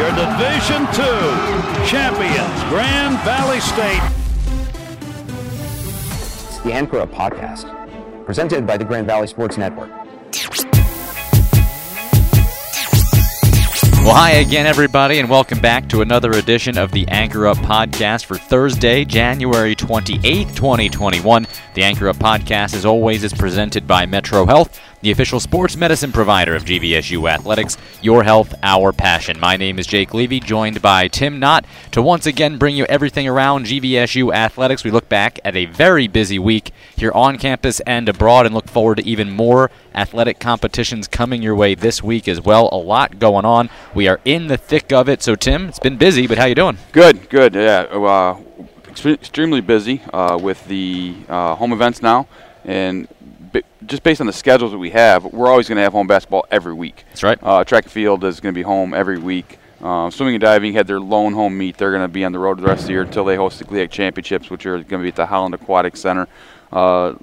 your Division II champions, Grand Valley State. It's the Anchor Up Podcast, presented by the Grand Valley Sports Network. Well, hi again, everybody, and welcome back to another edition of the Anchor Up Podcast for Thursday, January 28th, 2021. The Anchor Up Podcast, as always, is presented by Metro Health, the official sports medicine provider of GVSU Athletics. Your health, our passion. My name is Jake Levy, joined by Tim Knott, to once again bring you everything around GVSU Athletics. We look back at a very busy week here on campus and abroad and look forward to even more athletic competitions coming your way this week as well. A lot going on. We are in the thick of it. So, Tim, it's been busy, but how you doing? Good, good. Yeah, uh, extremely busy uh, with the uh, home events now, and just based on the schedules that we have, we're always going to have home basketball every week. That's right. Uh, track and field is going to be home every week. Uh, swimming and diving had their lone home meet. They're going to be on the road the rest of the year until they host the GLIAC Championships, which are going to be at the Holland Aquatic Center uh,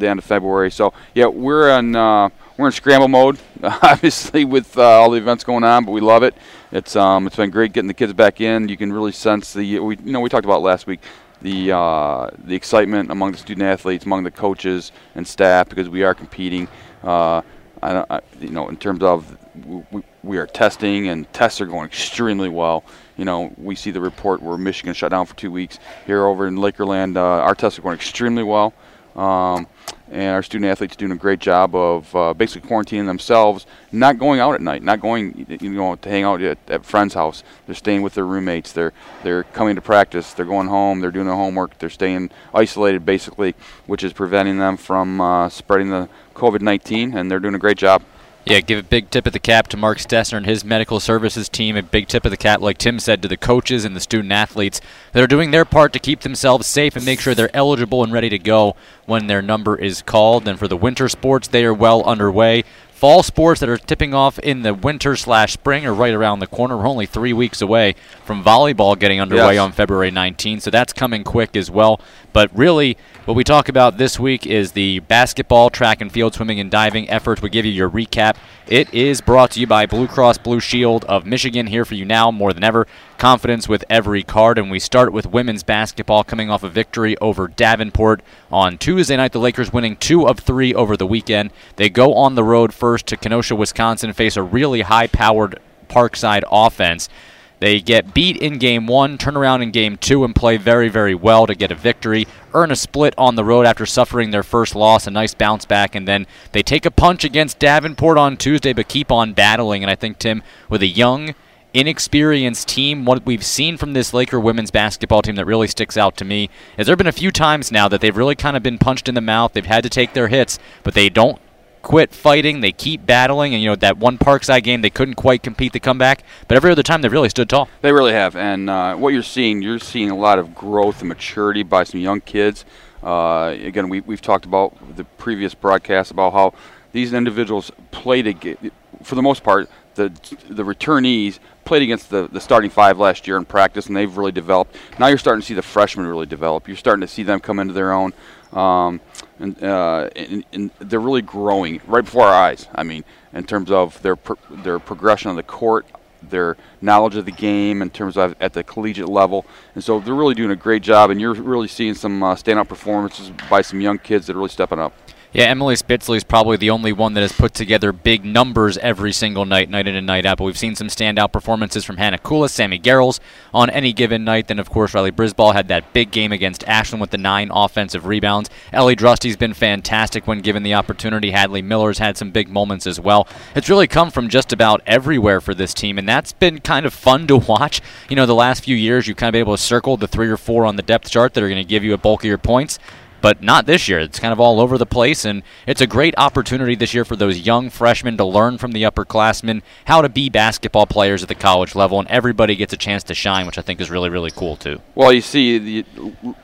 the end of February. So yeah, we're on uh, we're in scramble mode, obviously with uh, all the events going on, but we love it. It's um, it's been great getting the kids back in. You can really sense the we you know we talked about last week the uh, the excitement among the student athletes, among the coaches and staff because we are competing. Uh, I, I, you know, in terms of we, we are testing and tests are going extremely well. You know, we see the report where Michigan shut down for two weeks. Here over in Lakerland, uh, our tests are going extremely well. Um, and our student athletes doing a great job of uh, basically quarantining themselves, not going out at night, not going you know to hang out at, at friends' house. They're staying with their roommates. They're they're coming to practice. They're going home. They're doing their homework. They're staying isolated basically, which is preventing them from uh, spreading the COVID-19, and they're doing a great job. Yeah, give a big tip of the cap to Mark Stessner and his medical services team. A big tip of the cap, like Tim said, to the coaches and the student athletes that are doing their part to keep themselves safe and make sure they're eligible and ready to go when their number is called. And for the winter sports, they are well underway. Fall sports that are tipping off in the winter slash spring are right around the corner. We're only three weeks away from volleyball getting underway Yes. on February 19th, so that's coming quick as well. But really, what we talk about this week is the basketball, track and field, swimming, and diving efforts. We give you your recap. It is brought to you by Blue Cross Blue Shield of Michigan, here for you now more than ever. Confidence with every card. And we start with women's basketball coming off a victory over Davenport on Tuesday night. The Lakers winning two of three over the weekend. They go on the road first to Kenosha, Wisconsin, face a really high powered Parkside offense. They get beat in game one, turn around in game two, and play very, very well to get a victory. Earn a split on the road after suffering their first loss, a nice bounce back, and then they take a punch against Davenport on Tuesday, but keep on battling. And I think, Tim, with a young, inexperienced team, what we've seen from this Laker women's basketball team that really sticks out to me is there have been a few times now that they've really kind of been punched in the mouth. They've had to take their hits, but they don't quit fighting. They keep battling, and you know that one Parkside game they couldn't quite compete the comeback, but every other time they've really stood tall. They really have, and uh, what you're seeing, you're seeing a lot of growth and maturity by some young kids. Uh, again, we, we've talked about the previous broadcast about how these individuals played ag- for the most part. The the returnees played against the, the starting five last year in practice, and they've really developed. Now you're starting to see the freshmen really develop. You're starting to see them come into their own, um, and, uh, and, and they're really growing right before our eyes. I mean, in terms of their pro- their progression on the court, their knowledge of the game in terms of at the collegiate level, and so they're really doing a great job. And you're really seeing some uh, standout performances by some young kids that are really stepping up. Yeah, Emily Spitzley is probably the only one that has put together big numbers every single night, night in and night out. But we've seen some standout performances from Hannah Koulis, Sammy Garrels on any given night. Then, of course, Riley Brisball had that big game against Ashland with the nine offensive rebounds. Ellie Drusty's been fantastic when given the opportunity. Hadley Miller's had some big moments as well. It's really come from just about everywhere for this team, and that's been kind of fun to watch. You know, the last few years, you've kind of been able to circle the three or four on the depth chart that are going to give you a bulk of your points but not this year. It's kind of all over the place, and it's a great opportunity this year for those young freshmen to learn from the upperclassmen how to be basketball players at the college level, and everybody gets a chance to shine, which I think is really, really cool too. Well, you see the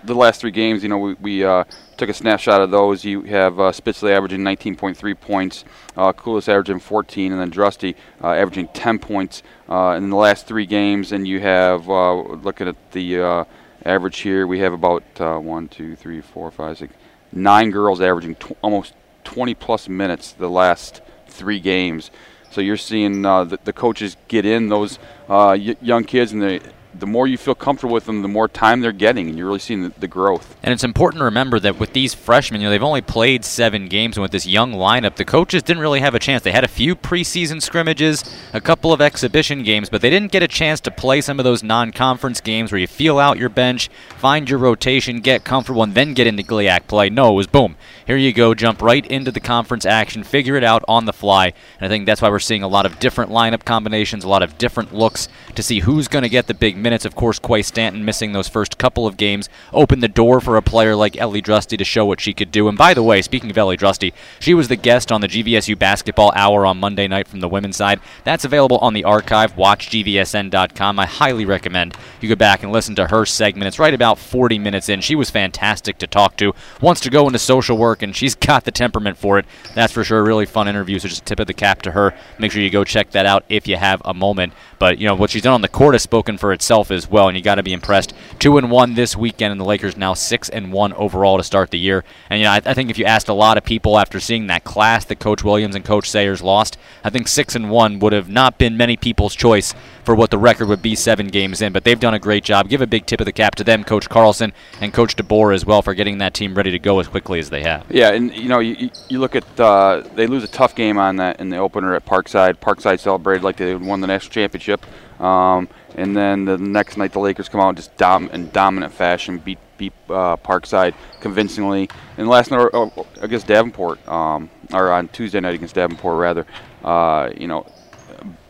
the last three games. You know, we, we uh, took a snapshot of those. You have uh, Spitzley averaging 19.3 points, uh, averaging 14, and then Drusty uh, averaging 10 points uh, in the last three games. And you have uh, looking at the uh, average here, we have about uh, one, two, three, four, five, six, nine girls averaging tw- almost 20 plus minutes the last three games. So you're seeing uh, the, the coaches get in those uh, young kids, and they the more you feel comfortable with them, the more time they're getting, and you're really seeing the, the, growth. And it's important to remember that with these freshmen, you know, they've only played seven games, and with this young lineup, the coaches didn't really have a chance. They had a few preseason scrimmages, a couple of exhibition games, but they didn't get a chance to play some of those non-conference games where you feel out your bench, find your rotation, get comfortable, and then get into GLIAC play. No, it was boom. Here you go, jump right into the conference action, figure it out on the fly. And I think that's why we're seeing a lot of different lineup combinations, a lot of different looks to see who's going to get the big minutes. Of course, Quay Stanton missing those first couple of games opened the door for a player like Ellie Drusty to show what she could do. And by the way, speaking of Ellie Drusty, she was the guest on the GVSU Basketball Hour on Monday night from the women's side. That's available on the archive. Watch GVSN.com. I highly recommend you go back and listen to her segment. It's right about 40 minutes in. She was fantastic to talk to. Wants to go into social work, and she's got the temperament for it. That's for sure. A really fun interview. So just a tip of the cap to her. Make sure you go check that out if you have a moment. But you know what she's done on the court has spoken for itself as well, and you got to be impressed. Two and one this weekend, and the Lakers now six and one overall to start the year. And you know, I, I think if you asked a lot of people after seeing that class that Coach Williams and Coach Sayers lost, I think six and one would have not been many people's choice for what the record would be seven games in. But they've done a great job. Give a big tip of the cap to them, Coach Carlson and Coach DeBoer as well, for getting that team ready to go as quickly as they have. Yeah, and you know, you, you look at uh, they lose a tough game on that in the opener at Parkside. Parkside celebrated like they won the national championship. Um, and then the next night, the Lakers come out just dom- in dominant fashion, beat beat uh, Parkside convincingly. And last night oh, against Davenport, um, or on Tuesday night against Davenport, rather, uh, you know,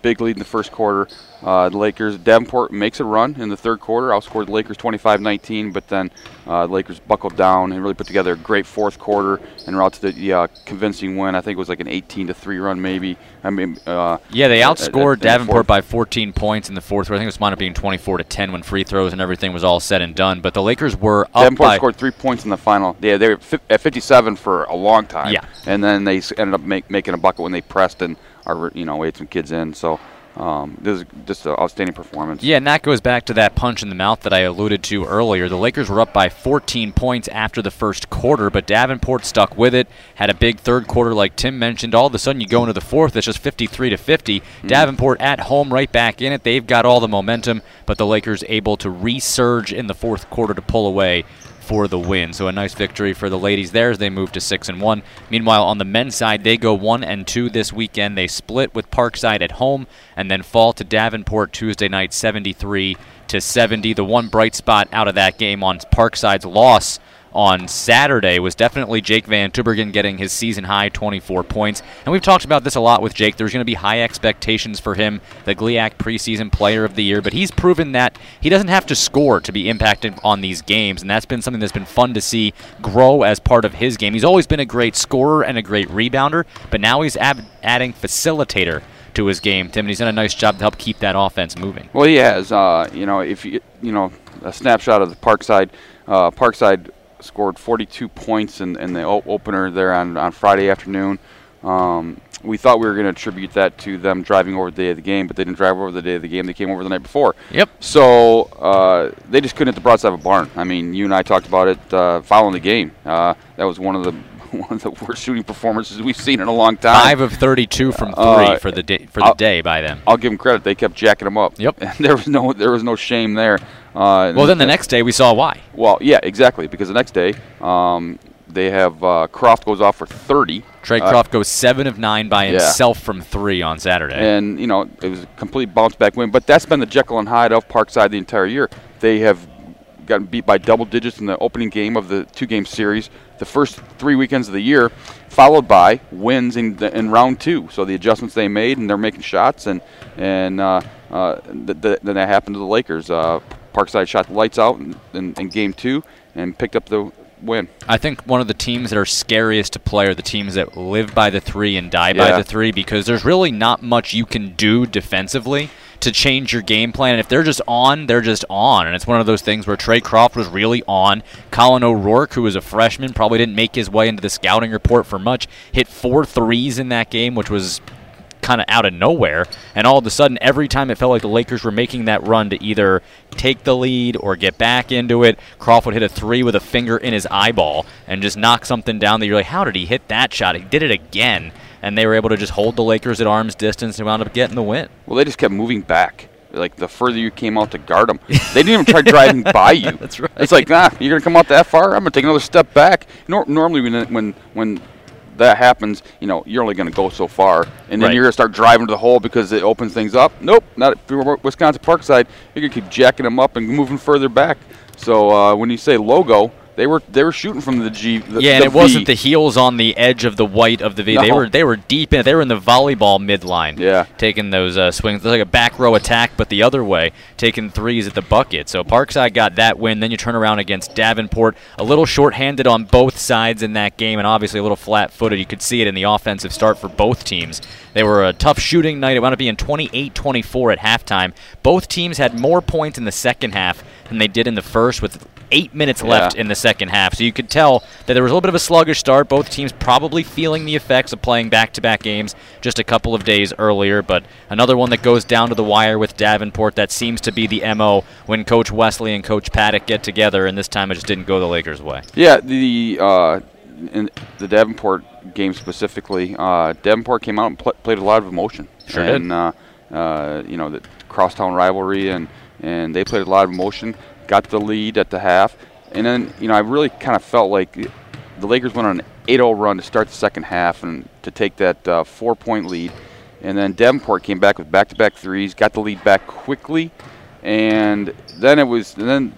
big lead in the first quarter. Uh, the Lakers, Davenport makes a run in the third quarter, outscored the Lakers 25-19, but then uh, the Lakers buckled down and really put together a great fourth quarter and route to the uh, convincing win. I think it was like an 18 to three run, maybe. I mean, uh, yeah, they outscored at, at, Davenport by 14 points in the fourth. I think it was wound up being 24 to 10 when free throws and everything was all said and done. But the Lakers were up Davenport by scored three points in the final. Yeah, they were at 57 for a long time. Yeah, and then they ended up make, making a bucket when they pressed and are you know had some kids in so. Um, this is just an outstanding performance. Yeah, and that goes back to that punch in the mouth that I alluded to earlier. The Lakers were up by 14 points after the first quarter, but Davenport stuck with it. Had a big third quarter, like Tim mentioned. All of a sudden, you go into the fourth, it's just 53 to 50. Mm-hmm. Davenport at home, right back in it. They've got all the momentum, but the Lakers able to resurge in the fourth quarter to pull away for the win. So a nice victory for the ladies there as they move to six and one. Meanwhile, on the men's side, they go one and two this weekend. They split with Parkside at home and then fall to Davenport Tuesday night, 73 to 70. The one bright spot out of that game on Parkside's loss on Saturday was definitely Jake Van Tubergen getting his season high 24 points. And we've talked about this a lot with Jake. There's going to be high expectations for him, the GLIAC preseason player of the year, but he's proven that he doesn't have to score to be impacted on these games, and that's been something that's been fun to see grow as part of his game. He's always been a great scorer and a great rebounder, but now he's ab- adding facilitator to his game, Tim, and he's done a nice job to help keep that offense moving. Well, he has. Uh, you know, if you you know a snapshot of the Parkside, uh, Parkside scored 42 points in, in the opener there on, on Friday afternoon. Um, we thought we were going to attribute that to them driving over the day of the game, but they didn't drive over the day of the game. They came over the night before. Yep. So uh, they just couldn't hit the broadside of a barn. I mean, you and I talked about it uh, following the game. Uh, that was one of the one of the worst shooting performances we've seen in a long time. Five of 32 from uh, three for the day for the I'll, day by them. I'll give them credit; they kept jacking them up. Yep. And there was no there was no shame there. Uh, well, then the next day we saw why. Well, yeah, exactly. Because the next day um, they have uh, Croft goes off for 30. Trey uh, Croft goes seven of nine by himself yeah. from three on Saturday. And you know it was a complete bounce back win. But that's been the Jekyll and Hyde of Parkside the entire year. They have gotten beat by double digits in the opening game of the two-game series, the first three weekends of the year, followed by wins in, the, in round two. So the adjustments they made, and they're making shots, and and uh, uh, th- th- then that happened to the Lakers. Uh, Parkside shot the lights out in, in, in game two and picked up the win. I think one of the teams that are scariest to play are the teams that live by the three and die yeah. by the three because there's really not much you can do defensively to change your game plan. And if they're just on, they're just on. And it's one of those things where Trey Croft was really on. Colin O'Rourke, who was a freshman, probably didn't make his way into the scouting report for much, hit four threes in that game, which was kind of out of nowhere. And all of a sudden, every time it felt like the Lakers were making that run to either take the lead or get back into it, Croft hit a three with a finger in his eyeball and just knock something down that you're like, how did he hit that shot? He did it again. And they were able to just hold the Lakers at arm's distance and wound up getting the win. Well, they just kept moving back. Like the further you came out to guard them, they didn't even try driving by you. That's right. It's like, nah, you're gonna come out that far. I'm gonna take another step back. Nor- normally, when when when that happens, you know, you're only gonna go so far, and then Right. you're gonna start driving to the hole because it opens things up. Nope, not if you're Wisconsin Parkside. You're gonna keep jacking them up and moving further back. So uh, when you say logo, they were they were shooting from the G. The, Yeah, and it wasn't the heels on the edge of the white of the V. They were they were deep in. They were in the volleyball midline. Yeah. taking those uh, swings. It's like a back row attack, but the other way, taking threes at the bucket. So Parkside got that win. Then you turn around against Davenport, a little short-handed on both sides in that game, and obviously a little flat-footed. You could see it in the offensive start for both teams. They were a tough shooting night. It wound up being 28-24 at halftime. Both teams had more points in the second half than they did in the first, with eight minutes left Yeah. in the second half. So you could tell that there was a little bit of a sluggish start. Both teams probably feeling the effects of playing back-to-back games just a couple of days earlier. But another one that goes down to the wire with Davenport. That seems to be the mo when Coach Wesley and Coach Paddock get together. And this time it just didn't go the Lakers' way. Yeah, the uh, in the Davenport game specifically, uh, Davenport came out and pl- played a lot of emotion. Sure did. and, Uh, uh, you know, the crosstown rivalry, and and they played a lot of emotion. Got the lead at the half, and then you know I really kind of felt like the Lakers went on an 8-0 run to start the second half and to take that uh, four-point lead, and then Davenport came back with back-to-back threes, got the lead back quickly, and then it was then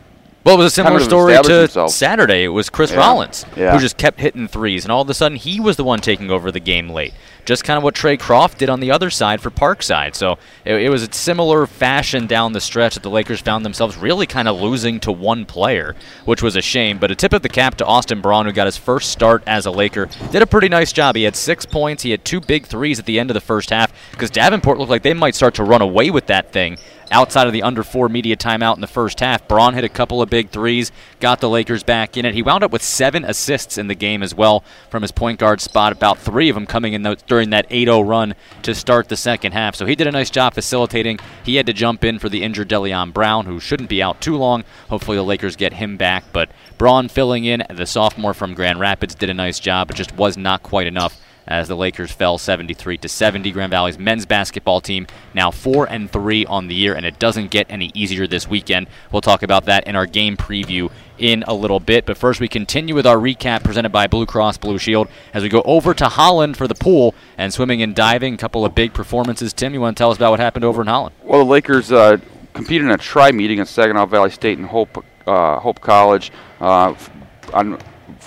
Well, it was a similar Kind of story to himself. Saturday. It was Chris Yeah. Rollins Yeah. who just kept hitting threes, and all of a sudden he was the one taking over the game late. Just kind of what Trey Croft did on the other side for Parkside. So it, it was a similar fashion down the stretch that the Lakers found themselves really kind of losing to one player, which was a shame. But a tip of the cap to Austin Braun, who got his first start as a Laker, did a pretty nice job. He had six points. He had two big threes at the end of the first half because Davenport looked like they might start to run away with that thing outside of the under four media timeout in the first half. Braun hit a couple of big threes, got the Lakers back in it. He wound up with seven assists in the game as well from his point guard spot, about three of them coming in those, during that 8 0 run to start the second half. So he did a nice job facilitating. He had to jump in for the injured Delion Brown, who shouldn't be out too long. Hopefully the Lakers get him back. But Braun filling in, the sophomore from Grand Rapids, did a nice job. It just was not quite enough as the Lakers fell 73 to 70. Grand Valley's men's basketball team now 4 and 3 on the year and it doesn't get any easier this weekend. We'll talk about that in our game preview in a little bit, but first we continue with our recap presented by Blue Cross Blue Shield as we go over to Holland for the pool and swimming and diving, a couple of big performances. Tim, you want to tell us about what happened over in Holland? Well, the Lakers uh, competed in a tri meeting at Saginaw Valley State and Hope uh, Hope College uh, on,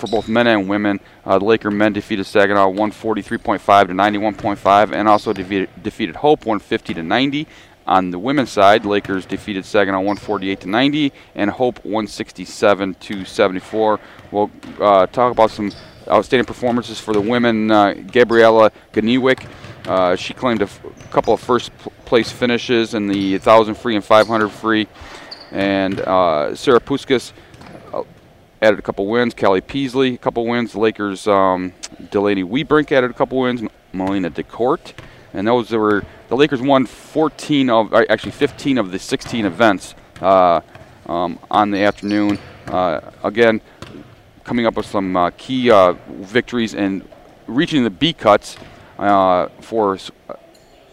for both men and women. Uh, the Laker men defeated Saginaw 143.5 to 91.5, and also defeated, defeated Hope 150 to 90. On the women's side, Lakers defeated Saginaw 148 to 90, and Hope 167 to 74. We'll uh, talk about some outstanding performances for the women. Uh, Gabriella Ganiewicz, uh, she claimed a f- couple of first pl- place finishes in the 1,000 free and 500 free. And uh, Sarah Puskas added a couple wins. Kelly Peasley, a couple wins. The Lakers, um, Delaney Weebrink added a couple wins. Melina DeCourt. And those were, the Lakers won 14 of, uh, actually 15 of the 16 events uh, um, on the afternoon. Uh, again, coming up with some uh, key uh, victories and reaching the B cuts uh, for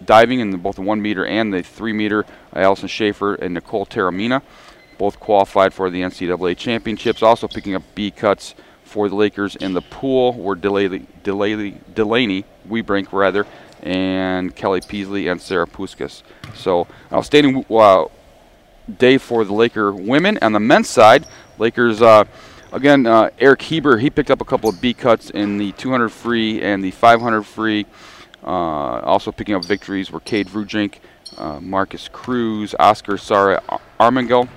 diving in both the one meter and the three meter. Allison Schaefer and Nicole Taramina both qualified for the NCAA championships. Also picking up B cuts for the Lakers in the pool were Delaney, Delaney, Delaney Weebrink rather, and Kelly Peasley and Sarah Puskas. So outstanding uh, day for the Laker women. On the men's side, Lakers uh, again. Uh, Eric Heber he picked up a couple of B cuts in the 200 free and the 500 free. Uh, also picking up victories were Cade Vrujink, uh, Marcus Cruz, Oscar Sara Ar- Armengol,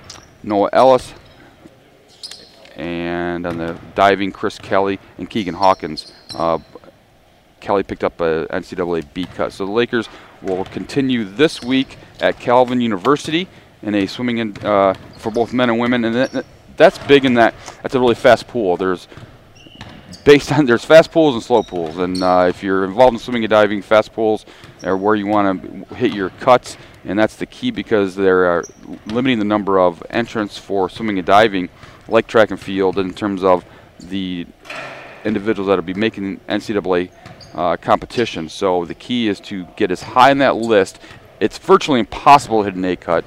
Noah Ellis, and on the diving, Chris Kelly and Keegan Hawkins. Uh, Kelly picked up a NCAA B cut. So the Lakers will continue this week at Calvin University in a swimming in, uh, for both men and women, and that, that's big in that that's a really fast pool. There's based on there's fast pools and slow pools, and uh, if you're involved in swimming and diving, fast pools are where you want to hit your cuts, and that's the key because they're uh, limiting the number of entrants for swimming and diving, like track and field, in terms of the individuals that will be making NCAA uh, competition. So the key is to get as high in that list. It's virtually impossible to hit an A cut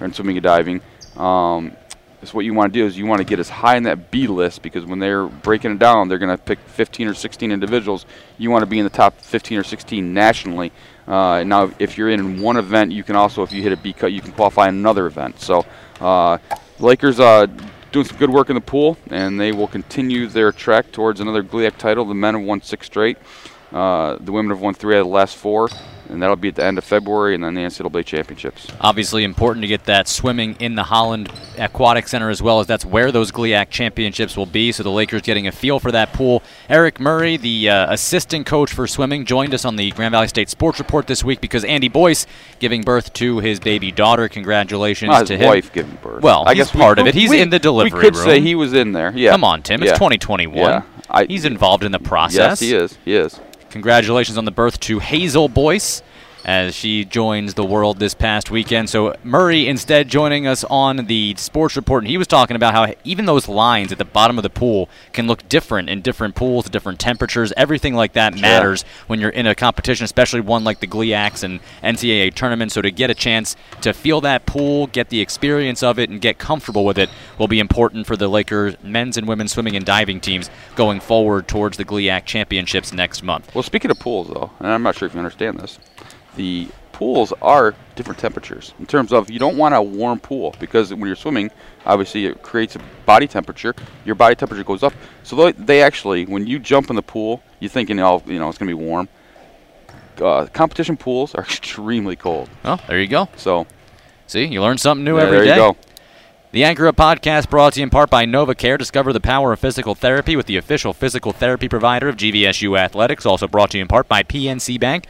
in swimming and diving. Um, so what you want to do is you want to get as high in that B list because when they're breaking it down, they're going to pick 15 or 16 individuals. You want to be in the top 15 or 16 nationally. Uh, now, if you're in one event, you can also, if you hit a B cut, you can qualify another event. So, uh, Lakers uh, doing some good work in the pool, and they will continue their trek towards another GLIAC title. The men have won six straight. Uh, the women have won three out of the last four and that'll be at the end of February, and then the NCAA championships. Obviously, important to get that swimming in the Holland Aquatic Center as well as that's where those GLIAC championships will be. So the Lakers getting a feel for that pool. Eric Murray, the uh, assistant coach for swimming, joined us on the Grand Valley State Sports Report this week because Andy Boyce giving birth to his baby daughter. Congratulations Not his to him. His wife giving birth. Well, I he's guess we- part of it. He's we- in the delivery We could room. say he was in there. Yeah. Come on, Tim. Yeah. It's 2021. Yeah. I- He's involved in the process. Yes, he is. He is. Congratulations on the birth to Hazel Boyce as she joins the world this past weekend. So Murray instead joining us on the sports report, and he was talking about how even those lines at the bottom of the pool can look different in different pools, different temperatures, everything like that matters when you're in a competition, especially one like the GLIACs and NCAA tournament. So to get a chance to feel that pool, get the experience of it, and get comfortable with it will be important for the Lakers men's and women's swimming and diving teams going forward towards the GLIAC championships next month. Well, speaking of pools, though, and I'm not sure if you understand this, the pools are different temperatures in terms of you don't want a warm pool because when you're swimming, obviously it creates a body temperature. Your body temperature goes up. So they- actually, when you jump in the pool, you're thinking, oh, you know, it's going to be warm. Uh, competition pools are extremely cold. Oh, there you go. So See, you learn something new yeah, every there day. you go. The Anchor Up podcast brought to you in part by Nova Care. Discover the power of physical therapy with the official physical therapy provider of GVSU Athletics. Also brought to you in part by PNC Bank.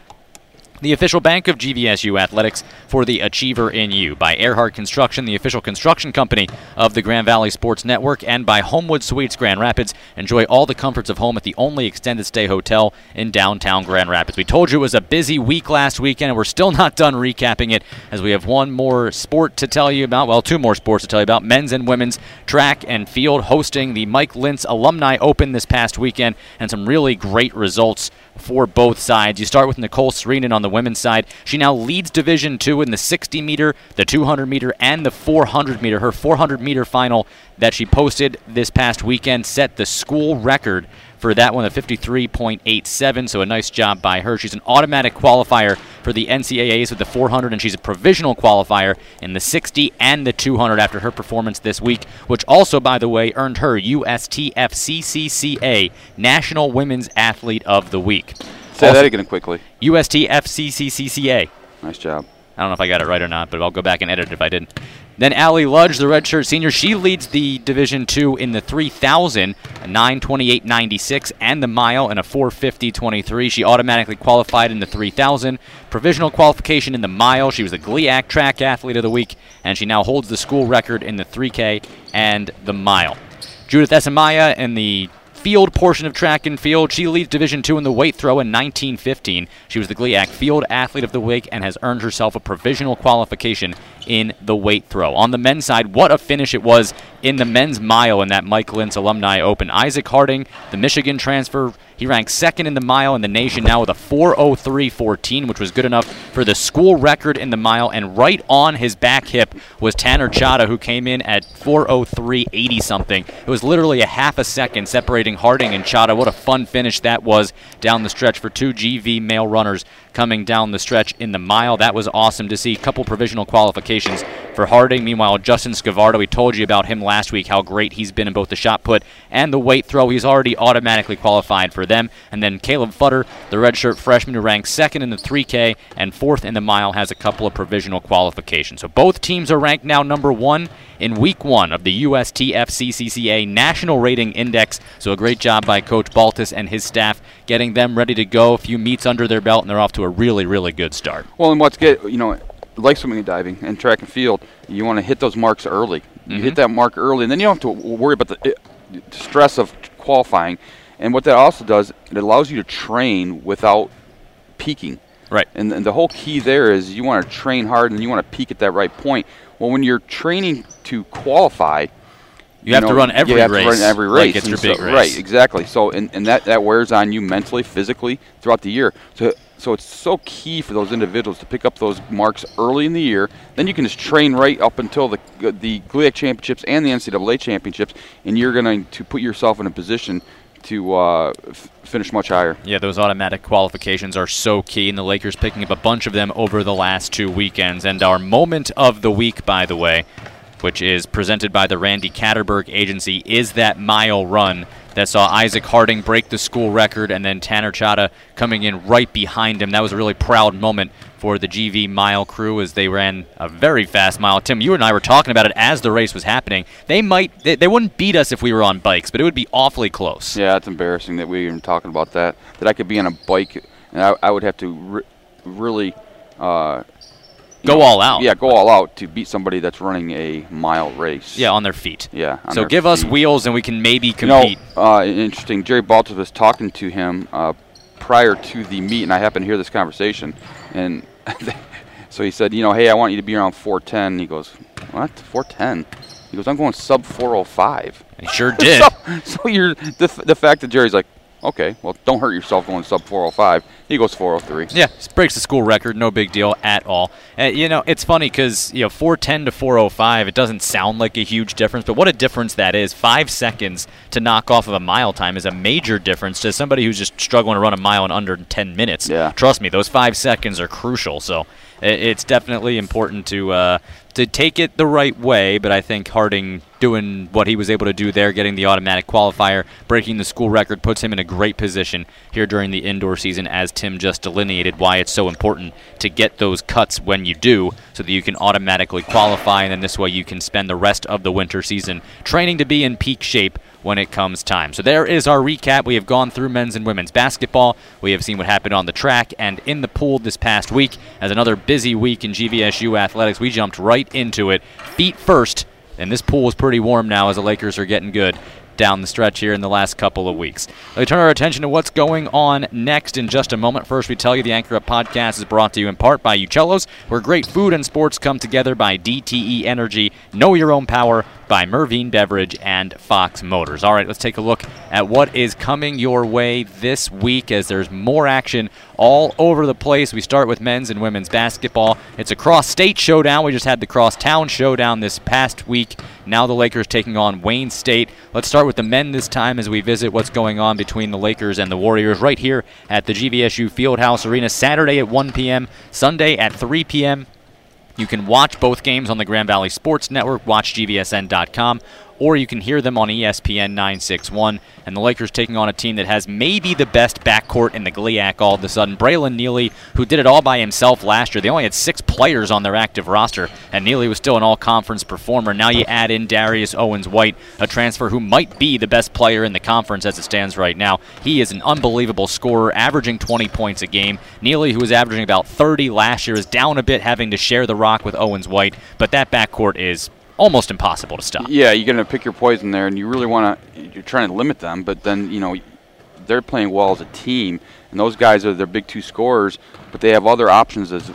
The official bank of GVSU Athletics for the Achiever in You, by Erhardt Construction, the official construction company of the Grand Valley Sports Network, and by Homewood Suites Grand Rapids. Enjoy all the comforts of home at the only extended stay hotel in downtown Grand Rapids. We told you it was a busy week last weekend, and we're still not done recapping it as we have one more sport to tell you about. Well, two more sports to tell you about men's and women's track and field hosting the Mike Lints Alumni Open this past weekend, and some really great results for both sides. You start with Nicole Sreenivasan on the women's side. She now leads Division Two in the 60 meter, the 200 meter, and the 400 meter. Her 400 meter final that she posted this past weekend set the school record for that one, a 53.87. So a nice job by her. She's an automatic qualifier for the NCAAs with the 400, and she's a provisional qualifier in the 60 and the 200 after her performance this week, which also, by the way, earned her USTFCCCA National Women's Athlete of the Week. Say Also- that again quickly. USTFCCCA. Nice job. I don't know if I got it right or not, but I'll go back and edit it if I didn't. Then Allie Ludge, the redshirt senior, she leads the Division Two in the 3,000, a 9:28.96, and the mile in a 4:50.23. She automatically qualified in the 3,000. Provisional qualification in the mile. She was the GLIAC Track Athlete of the Week, and she now holds the school record in the 3K and the mile. Judith Esamaya in the field portion of track and field. She leads Division Two in the weight throw in 1915. She was the GLIAC Field Athlete of the Week and has earned herself a provisional qualification in the weight throw. On the men's side, what a finish it was in the men's mile in that Mike Lints Alumni Open. Isaac Harding, the Michigan transfer, he ranked second in the mile in the nation now with a 403.14, which was good enough for the school record in the mile. And right on his back hip was Tanner Chada, who came in at 403.80 something. It was literally a half a second separating Harding and Chada. What a fun finish that was down the stretch for two GV male runners coming down the stretch in the mile. That was awesome to see. A couple provisional qualifications for Harding. Meanwhile, Justin Scavardo, we told you about him last week, how great he's been in both the shot put and the weight throw. He's already automatically qualified for them. And then Caleb Futter, the redshirt freshman who ranked second in the 3K and fourth in the mile, has a couple of provisional qualifications. So both teams are ranked now number one in week one of the USTFCCCA National Rating Index. So a great job by Coach Baltes and his staff getting them ready to go. A few meets under their belt, and they're off to a really, really good start. Well, and what's good, you know, like swimming and diving and track and field, you want to hit those marks early. You Mm-hmm. hit that mark early, and then you don't have to worry about the stress of qualifying. And what that also does, it allows you to train without peaking. Right. And, and the whole key there is you want to train hard and you want to peak at that right point. Well, when you're training to qualify, You have to run every you have To race run every like race. it's your and so- big race. Right, exactly. So and, and that, that wears on you mentally, physically throughout the year. So so it's so key for those individuals to pick up those marks early in the year. Then you can just train right up until the the GLIAC championships and the NCAA championships, and you're going to put yourself in a position to uh, finish much higher. Yeah, those automatic qualifications are so key, and the Lakers picking up a bunch of them over the last two weekends. And our moment of the week, by the way, which is presented by the Randy Catterberg Agency, is that mile run that saw Isaac Harding break the school record and then Tanner Chada coming in right behind him. That was a really proud moment for the GV mile crew as they ran a very fast mile. Tim, you and I were talking about it as the race was happening. They might, they, they wouldn't beat us if we were on bikes, but it would be awfully close. Yeah, it's embarrassing that we even talking about that. That I could be on a bike and I, I would have to re- really uh, Go know, all out. Yeah, go all out to beat somebody that's running a mile race. Yeah, on their feet. Yeah. So give us wheels and we can maybe You know, compete. uh, interesting. Jerry Baltes was talking to him uh, prior to the meet, and I happened to hear this conversation. And so he said, you know, hey, I want you to be around 410. He goes, what? 410? He goes, I'm going sub 405. And he sure did. So, so you're the, the fact that Jerry's like, okay, well, don't hurt yourself going sub 405. He goes 403. yeah, breaks the school record. No big deal at all. Uh, you know, it's funny because you know 410 to 405. It doesn't sound like a huge difference, but what a difference that is. Five seconds to knock off of a mile time is a major difference to somebody who's just struggling to run a mile in under 10 minutes. Yeah. Trust me, those five seconds are crucial. So it's definitely important to uh, to take it the right way. But I think Harding doing what he was able to do there, getting the automatic qualifier, breaking the school record, puts him in a great position here during the indoor season. As Tim just delineated, why it's so important to get those cuts when you do, so that you can automatically qualify, and then this way you can spend the rest of the winter season training to be in peak shape when it comes time. So there is our recap. We have gone through men's and women's basketball. We have seen what happened on the track and in the pool this past week. As another busy week in GVSU athletics, we jumped right into it, feet first. And this pool is pretty warm now as the Lakers are getting good down the stretch here in the last couple of weeks. We turn our attention to what's going on next in just a moment. First, we tell you the Anchor Up podcast is brought to you in part by Uccello's, where great food and sports come together by DTE Energy, Know Your Own Power by Mervine Beverage and Fox Motors. All right, let's take a look at what is coming your way this week as there's more action all over the place. We start with men's and women's basketball. It's a cross state showdown. We just had the cross town showdown this past week. Now the Lakers taking on Wayne State. Let's start with the men this time as we visit what's going on between the Lakers and the Warriors right here at the GVSU Fieldhouse Arena Saturday at 1 p.m., Sunday at 3 p.m. You can watch both games on the Grand Valley Sports Network, watchgvsn.com, or you can hear them on ESPN 961. And the Lakers taking on a team that has maybe the best backcourt in the GLIAC all of a sudden. Braylon Neely, who did it all by himself last year. They only had six players on their active roster, and Neely was still an all conference performer. Now you add in Darius Owens White, a transfer who might be the best player in the conference as it stands right now. He is an unbelievable scorer, averaging 20 points a game. Neely, who was averaging about 30 last year, is down a bit, having to share the rock with Owens White, but that backcourt is almost impossible to stop. Yeah, you're going to pick your poison there, and you really want to. You're trying to limit them, but then you know they're playing well as a team, and those guys are their big two scorers, but they have other options as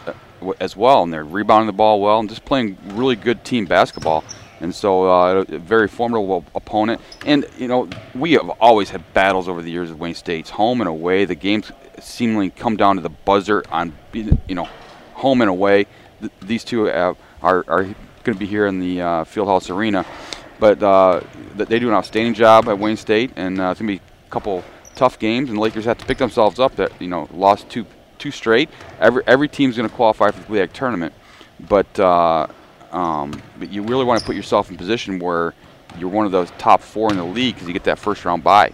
as well, and they're rebounding the ball well and just playing really good team basketball. And so, uh, a very formidable opponent. And you know, we have always had battles over the years with Wayne State's home and away. The games seemingly come down to the buzzer on you know home and away. Th- these two have, are are going to be here in the uh, Fieldhouse Arena, but uh, they do an outstanding job at Wayne State, and uh, it's going to be a couple tough games, and the Lakers have to pick themselves up. That you know lost two two straight. Every every team's going to qualify for the GLIAC tournament, but uh, um, but you really want to put yourself in position where you're one of those top four in the league because you get that first round bye.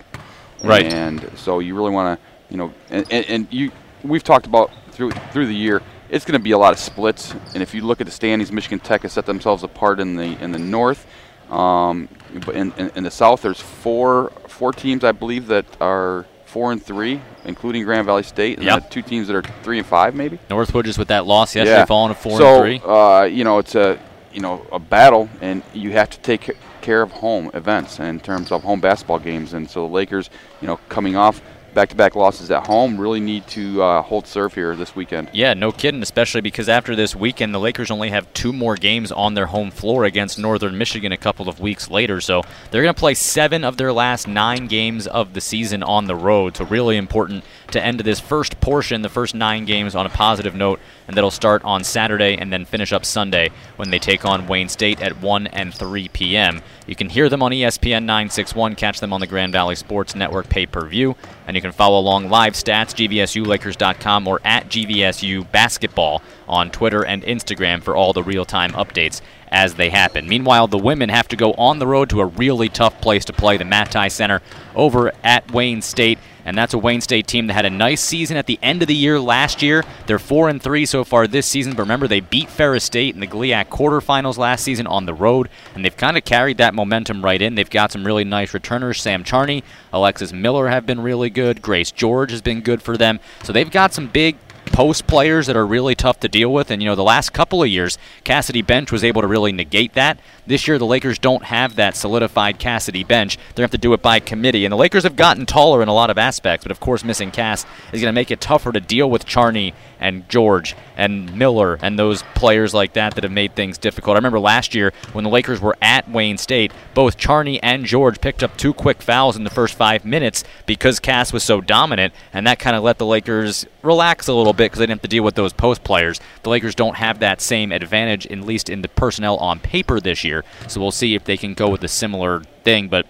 Right. And so you really want to, you know, and, and, and you we've talked about through through the year. It's going to be a lot of splits, and if you look at the standings, Michigan Tech has set themselves apart in the in the north. Um, but in, in, in the south, there's four four teams I believe that are four and three, including Grand Valley State, and Yep. two teams that are three and five, maybe. Northwood just with that loss yesterday, falling to four so, and three. uh, you know, it's a you know a battle, and you have to take care of home events in terms of home basketball games. And so the Lakers, you know, coming off back-to-back losses at home, really need to uh, hold serve here this weekend. Yeah, no kidding, especially because after this weekend, the Lakers only have two more games on their home floor against Northern Michigan a couple of weeks later. So they're going to play seven of their last nine games of the season on the road. So really important to end this first portion, the first nine games, on a positive note, and that'll start on Saturday and then finish up Sunday when they take on Wayne State at 1 and 3 p.m. You can hear them on ESPN 961, catch them on the Grand Valley Sports Network pay per view, and you can follow along live stats, GVSULakers.com, or at GVSU Basketball on Twitter and Instagram for all the real time updates as they happen. Meanwhile, the women have to go on the road to a really tough place to play, the Matthaei Center over at Wayne State. And that's a Wayne State team that had a nice season at the end of the year last year. They're four and three so far this season, but remember they beat Ferris State in the GLIAC quarterfinals last season on the road, and they've kind of carried that momentum right in. They've got some really nice returners. Sam Charney, Alexis Miller have been really good. Grace George has been good for them. So they've got some big post players that are really tough to deal with. And, you know, the last couple of years, Cassidy Boensch was able to really negate that. This year, the Lakers don't have that solidified Cassidy Boensch. They're going to have to do it by committee. And the Lakers have gotten taller in a lot of aspects, but of course, missing Cass is going to make it tougher to deal with Charney and George and Miller and those players like that that have made things difficult. I remember last year when the Lakers were at Wayne State, both Charney and George picked up two quick fouls in the first five minutes because Cass was so dominant, and that kind of let the Lakers relax a little bit because they didn't have to deal with those post players. The Lakers don't have that same advantage, at least in the personnel on paper this year. So we'll see if they can go with a similar thing. But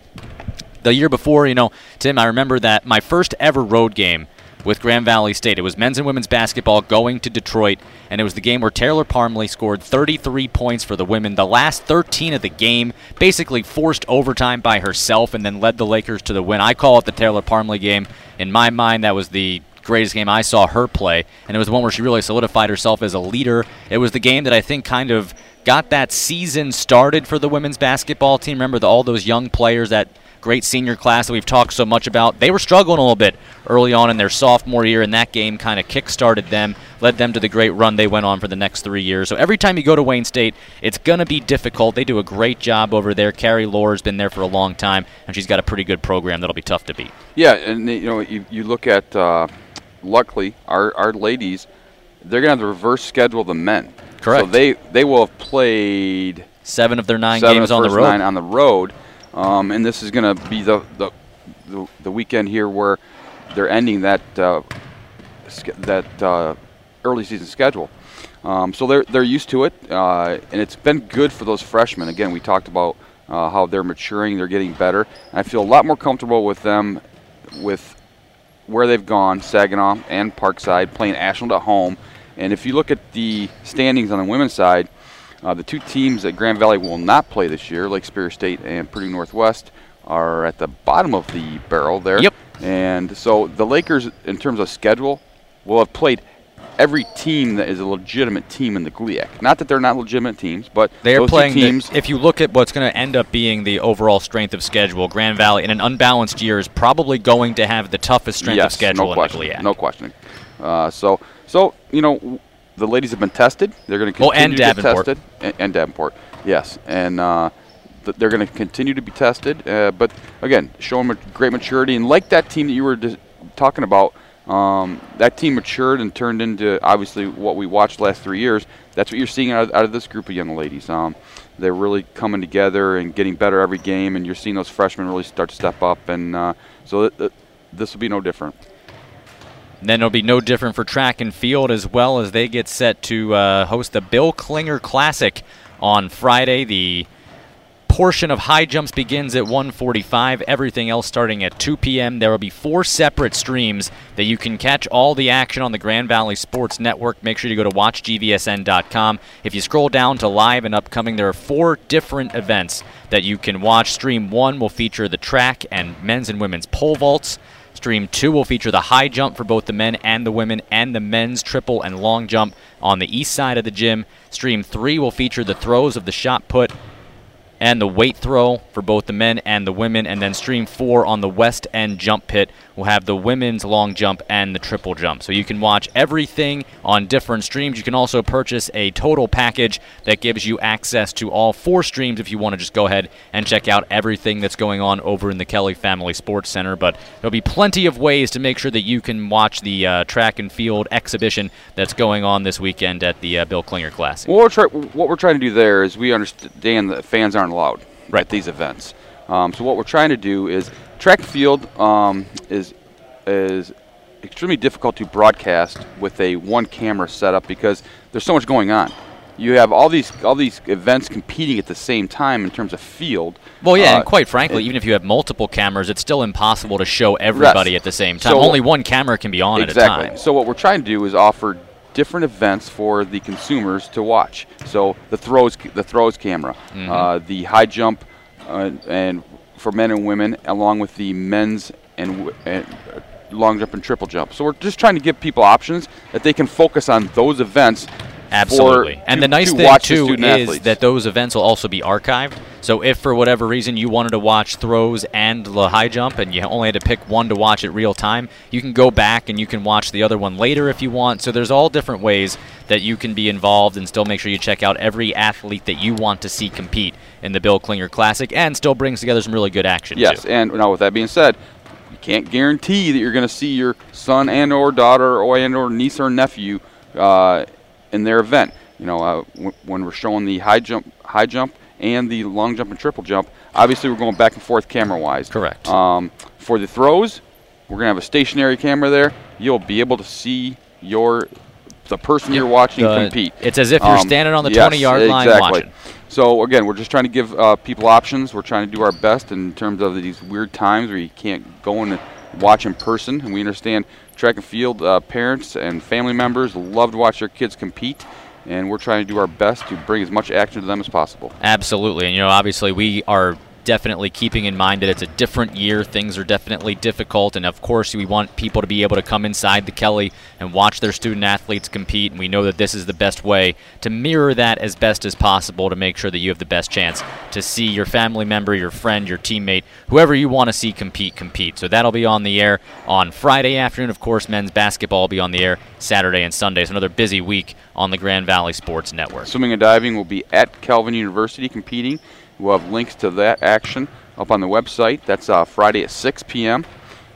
the year before, you know, Tim, I remember that my first ever road game with Grand Valley State. It was men's and women's basketball going to Detroit, and it was the game where Taylor Parmley scored 33 points for the women. The last 13 of the game, basically forced overtime by herself, and then led the Lakers to the win. I call it the Taylor Parmley game. In my mind, that was the greatest game I saw her play, and it was the one where she really solidified herself as a leader. It was the game that I think kind of got that season started for the women's basketball team. Remember the, all those young players that great senior class that we've talked so much about. They were struggling a little bit early on in their sophomore year, and that game kind of kick-started them, led them to the great run they went on for the next three years. So every time you go to Wayne State, it's going to be difficult. They do a great job over there. Carrie Lohr's been there for a long time, and she's got a pretty good program that'll be tough to beat. Yeah, and you know, you, you look at, uh, luckily, our, our ladies, they're going to have the reverse schedule of the men. Correct. So they, they will have played seven of their nine games on the road. Nine on the road, um, and this is going to be the, the, the the weekend here where they're ending that uh, that uh, early season schedule. Um, so they're they're used to it, uh, and it's been good for those freshmen. Again, we talked about uh, how they're maturing, they're getting better. I feel a lot more comfortable with them, with where they've gone, Saginaw and Parkside, playing Ashland at home. And if you look at the standings on the women's side, uh, the two teams that Grand Valley will not play this year, Lake Superior State and Purdue Northwest, are at the bottom of the barrel there. Yep. And so the Lakers, in terms of schedule, will have played every team that is a legitimate team in the GLIAC. Not that they're not legitimate teams, but They are those two playing. the- teams. if you look at what's going to end up being the overall strength of schedule, Grand Valley in an unbalanced year is probably going to have the toughest strength yes, of schedule no in question, the GLIAC. No question. Uh, so, so you know, the ladies have been tested. They're going to Oh, continue and to get Davenport. tested. And, and Davenport, yes, and uh, th- they're going to continue to be tested. Uh, but again, showing ma- great maturity, and like that team that you were dis- talking about, um, that team matured and turned into obviously what we watched last three years. That's what you're seeing out of, out of this group of young ladies. Um, they're really coming together and getting better every game, and you're seeing those freshmen really start to step up. And uh, so th- th- this will be no different. Then it'll be no different for track and field as well as they get set to uh, host the Bill Klinger Classic on Friday. The portion of high jumps begins at 1:45. Everything else starting at 2 p.m. There will be four separate streams that you can catch all the action on the Grand Valley Sports Network. Make sure you go to watchgvsn.com. If you scroll down to live and upcoming, there are four different events that you can watch. Stream one will feature the track and men's and women's pole vaults. Stream 2 will feature the high jump for both the men and the women, and the men's triple and long jump on the east side of the gym. Stream 3 will feature the throws of the shot put and the weight throw for both the men and the women. And then stream four on the West End jump pit will have the women's long jump and the triple jump. So you can watch everything on different streams. You can also purchase a total package that gives you access to all four streams if you want to just go ahead and check out everything that's going on over in the Kelly Family Sports Center. But there'll be plenty of ways to make sure that you can watch the uh, track and field exhibition that's going on this weekend at the uh, Bill Klinger Classic. What we're, what we're trying to do there is we understand that fans aren't allowed right. at these events. Um, so what we're trying to do is track field um, is is extremely difficult to broadcast with a one camera setup because there's so much going on. You have all these all these events competing at the same time in terms of field. Well, yeah, uh, and quite frankly, even if you have multiple cameras, it's still impossible to show everybody yes. at the same time. So Only one camera can be on exactly. at a time. So what we're trying to do is offer different events for the consumers to watch. So the throws the throws camera, mm-hmm. uh, the high jump, uh, and for men and women, along with the men's and, and long jump and triple jump. So we're just trying to give people options that they can focus on those events. Absolutely. And to, the nice to thing too is athletes. that those events will also be archived. So if for whatever reason you wanted to watch throws and the high jump and you only had to pick one to watch at real time, you can go back and you can watch the other one later if you want. So there's all different ways that you can be involved and still make sure you check out every athlete that you want to see compete in the Bill Klinger Classic and still brings together some really good action. Yes, too. and now with that being said, you can't guarantee that you're going to see your son and or daughter or and or niece or nephew uh, in their event. You know, uh, w- when we're showing the high jump, high jump, and the long jump and triple jump, obviously we're going back and forth camera wise. Correct. Um, for the throws, we're going to have a stationary camera there. You'll be able to see your the person you're watching the, compete. It's as if you're um, standing on the yes, 20 yard line exactly. watching. So again, we're just trying to give uh, people options. We're trying to do our best in terms of these weird times where you can't go and watch in person. And we understand track and field uh, parents and family members love to watch their kids compete and we're trying to do our best to bring as much action to them as possible. Absolutely. And, you know, obviously we are definitely keeping in mind that it's a different year. Things are definitely difficult. And of course, we want people to be able to come inside the Kelly and watch their student athletes compete. And we know that this is the best way to mirror that as best as possible to make sure that you have the best chance to see your family member, your friend, your teammate, whoever you want to see compete, compete. So that'll be on the air on Friday afternoon. Of course, men's basketball will be on the air Saturday and Sunday. So another busy week on the Grand Valley Sports Network. Swimming and diving will be at Calvin University competing. We'll have links to that action up on the website. That's uh, Friday at 6 p.m.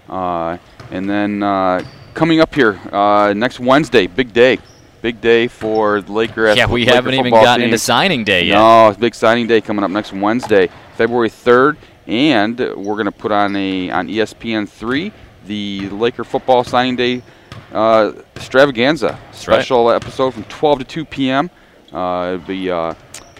Uh, and then uh, coming up here uh, next Wednesday, big day. Big day for the Laker. Yeah, we Laker haven't even gotten team. into signing day yet. No, it's big signing day coming up next Wednesday, February 3rd, and we're going to put on a on ESPN 3 the Laker football signing day uh, extravaganza special right. episode from 12 to 2 p.m. Uh, it'll be uh,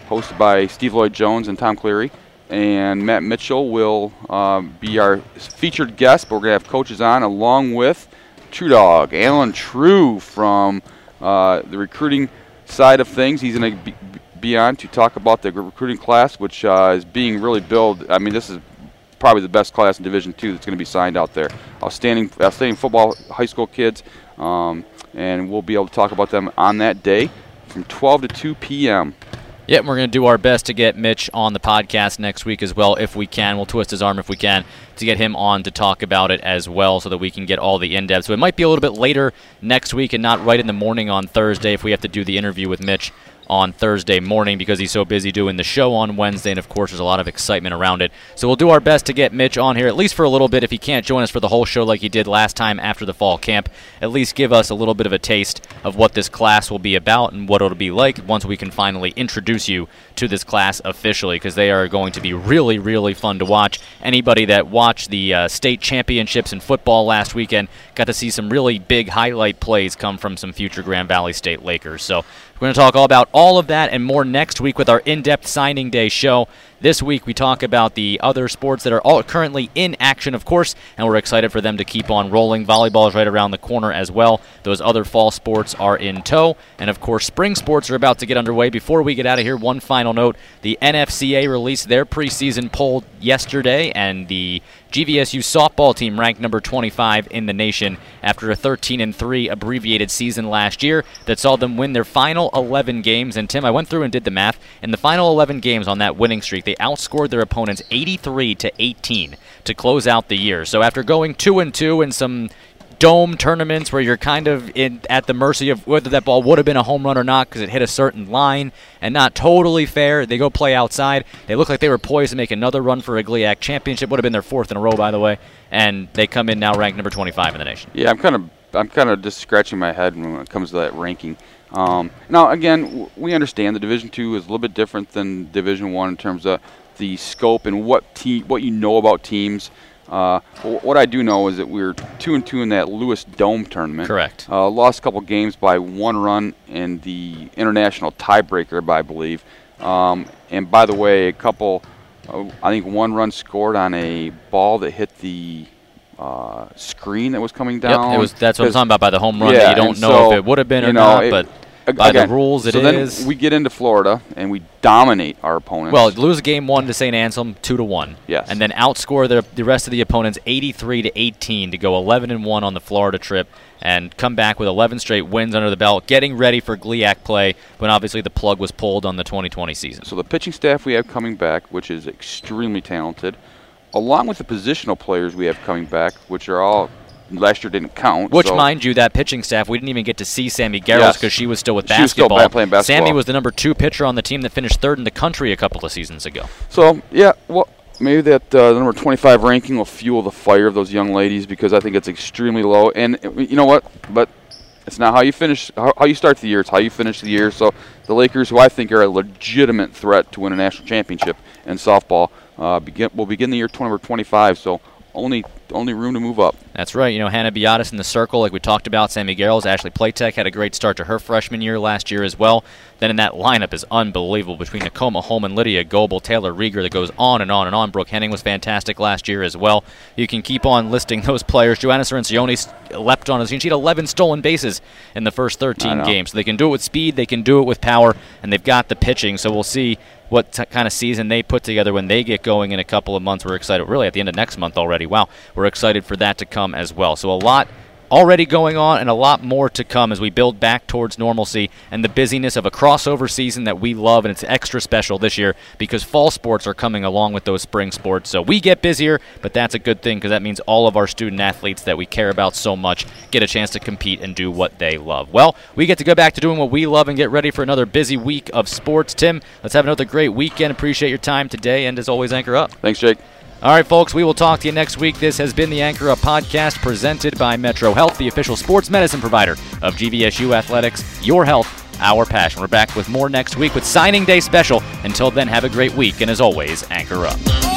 hosted by Steve Lloyd Jones and Tom Cleary. And Matt Mitchell will uh, be our featured guest, but we're going to have coaches on along with True Dog, Alan True from uh, the recruiting side of things. He's going to be, on to talk about the recruiting class, which uh, is being really built. I mean, this is probably the best class in Division Two that's going to be signed out there. Outstanding, outstanding football high school kids, um, and we'll be able to talk about them on that day from 12 to 2 p.m. Yeah, we're going to do our best to get Mitch on the podcast next week as well if we can. We'll twist his arm if we can to get him on to talk about it as well so that we can get all the in depth. So it might be a little bit later next week and not right in the morning on Thursday if we have to do the interview with Mitch on Thursday morning because he's so busy doing the show on Wednesday, and of course, there's a lot of excitement around it. So we'll do our best to get Mitch on here, at least for a little bit. If he can't join us for the whole show like he did last time after the fall camp, at least give us a little bit of a taste of what this class will be about and what it'll be like once we can finally introduce you to this class officially because they are going to be really, really fun to watch. Anybody that watched the uh, state championships in football last weekend got to see some really big highlight plays come from some future Grand Valley State Lakers. So we're going to talk all about all of that and more next week with our in depth signing day show. This week, we talk about the other sports that are all currently in action, of course, and we're excited for them to keep on rolling. Volleyball is right around the corner as well. Those other fall sports are in tow. And, of course, spring sports are about to get underway. Before we get out of here, one final note the NFCA released their preseason poll yesterday, and the GVSU softball team ranked number 25 in the nation after a 13 and 3 abbreviated season last year that saw them win their final 11 games. And Tim, I went through and did the math. In the final 11 games on that winning streak, they outscored their opponents 83 to 18 to close out the year. So after going 2 and 2 in some dome tournaments where you're kind of in, at the mercy of whether that ball would have been a home run or not because it hit a certain line and not totally fair. They go play outside. They look like they were poised to make another run for a GLIAC championship. Would have been their fourth in a row, by the way. And they come in now ranked number 25 in the nation. Yeah, I'm kind of I'm kind of just scratching my head when it comes to that ranking. Um, now, again, we understand the Division Two is a little bit different than Division One in terms of the scope and what te- what you know about teams. Uh, what I do know is that we are two and two in that Lewis Dome tournament. Correct. Uh, lost a couple games by one run in the international tiebreaker, I believe. Um, and by the way, a couple, uh, I think one run scored on a ball that hit the uh, screen that was coming down. Yep, it was. That's what I'm talking about by the home run. Yeah, you don't know so, if it would have been or know, not, it, but by again, the rules, it so is. then we get into Florida and we dominate our opponents. Well, lose game one to St. Anselm, two to one. Yes. And then outscore the, the rest of the opponents 83 to 18 to go 11 and one on the Florida trip, and come back with 11 straight wins under the belt, getting ready for GLIAC play. When obviously the plug was pulled on the 2020 season. So the pitching staff we have coming back, which is extremely talented, along with the positional players we have coming back, which are all last year didn't count. Which, so mind you, that pitching staff, we didn't even get to see Sammy Garrels because Yes. she was still with She was still playing basketball. Sammy was the number two pitcher on the team that finished third in the country a couple of seasons ago. So yeah, well, maybe that uh, the number 25 ranking will fuel the fire of those young ladies because I think it's extremely low. And you know what? But it's not how you finish, how, how you start the year. It's how you finish the year. So the Lakers, who I think are a legitimate threat to win a national championship in softball, uh, begin will begin the year 20 or 25. So only only room to move up. That's right. You know, Hannah Biatis in the circle, like we talked about. Sammy Garrels, Ashley Playtech had a great start to her freshman year last year as well. Then in that lineup is unbelievable between Nakoma Holman, Lydia Goebel, Taylor Rieger that goes on and on and on. Brooke Henning was fantastic last year as well. You can keep on listing those players. Joanna Cerencioni leapt on scene. She had 11 stolen bases in the first 13 games. So they can do it with speed, they can do it with power, and they've got the pitching. So we'll see what t- kind of season they put together when they get going in a couple of months. We're excited, really, at the end of next month already. Wow, we're excited for that to come as well. So a lot already going on and a lot more to come as we build back towards normalcy and the busyness of a crossover season that we love and it's extra special this year because fall sports are coming along with those spring sports. So we get busier but that's a good thing because that means all of our student athletes that we care about so much get a chance to compete and do what they love. Well we get to go back to doing what we love and get ready for another busy week of sports. Tim let's have another great weekend. Appreciate your time today and as always anchor up. Thanks, Jake. All right, folks, we will talk to you next week. This has been the Anchor Up podcast presented by Metro Health, the official sports medicine provider of GVSU Athletics. Your health, our passion. We're back with more next week with signing day special. Until then, have a great week, and as always, Anchor Up.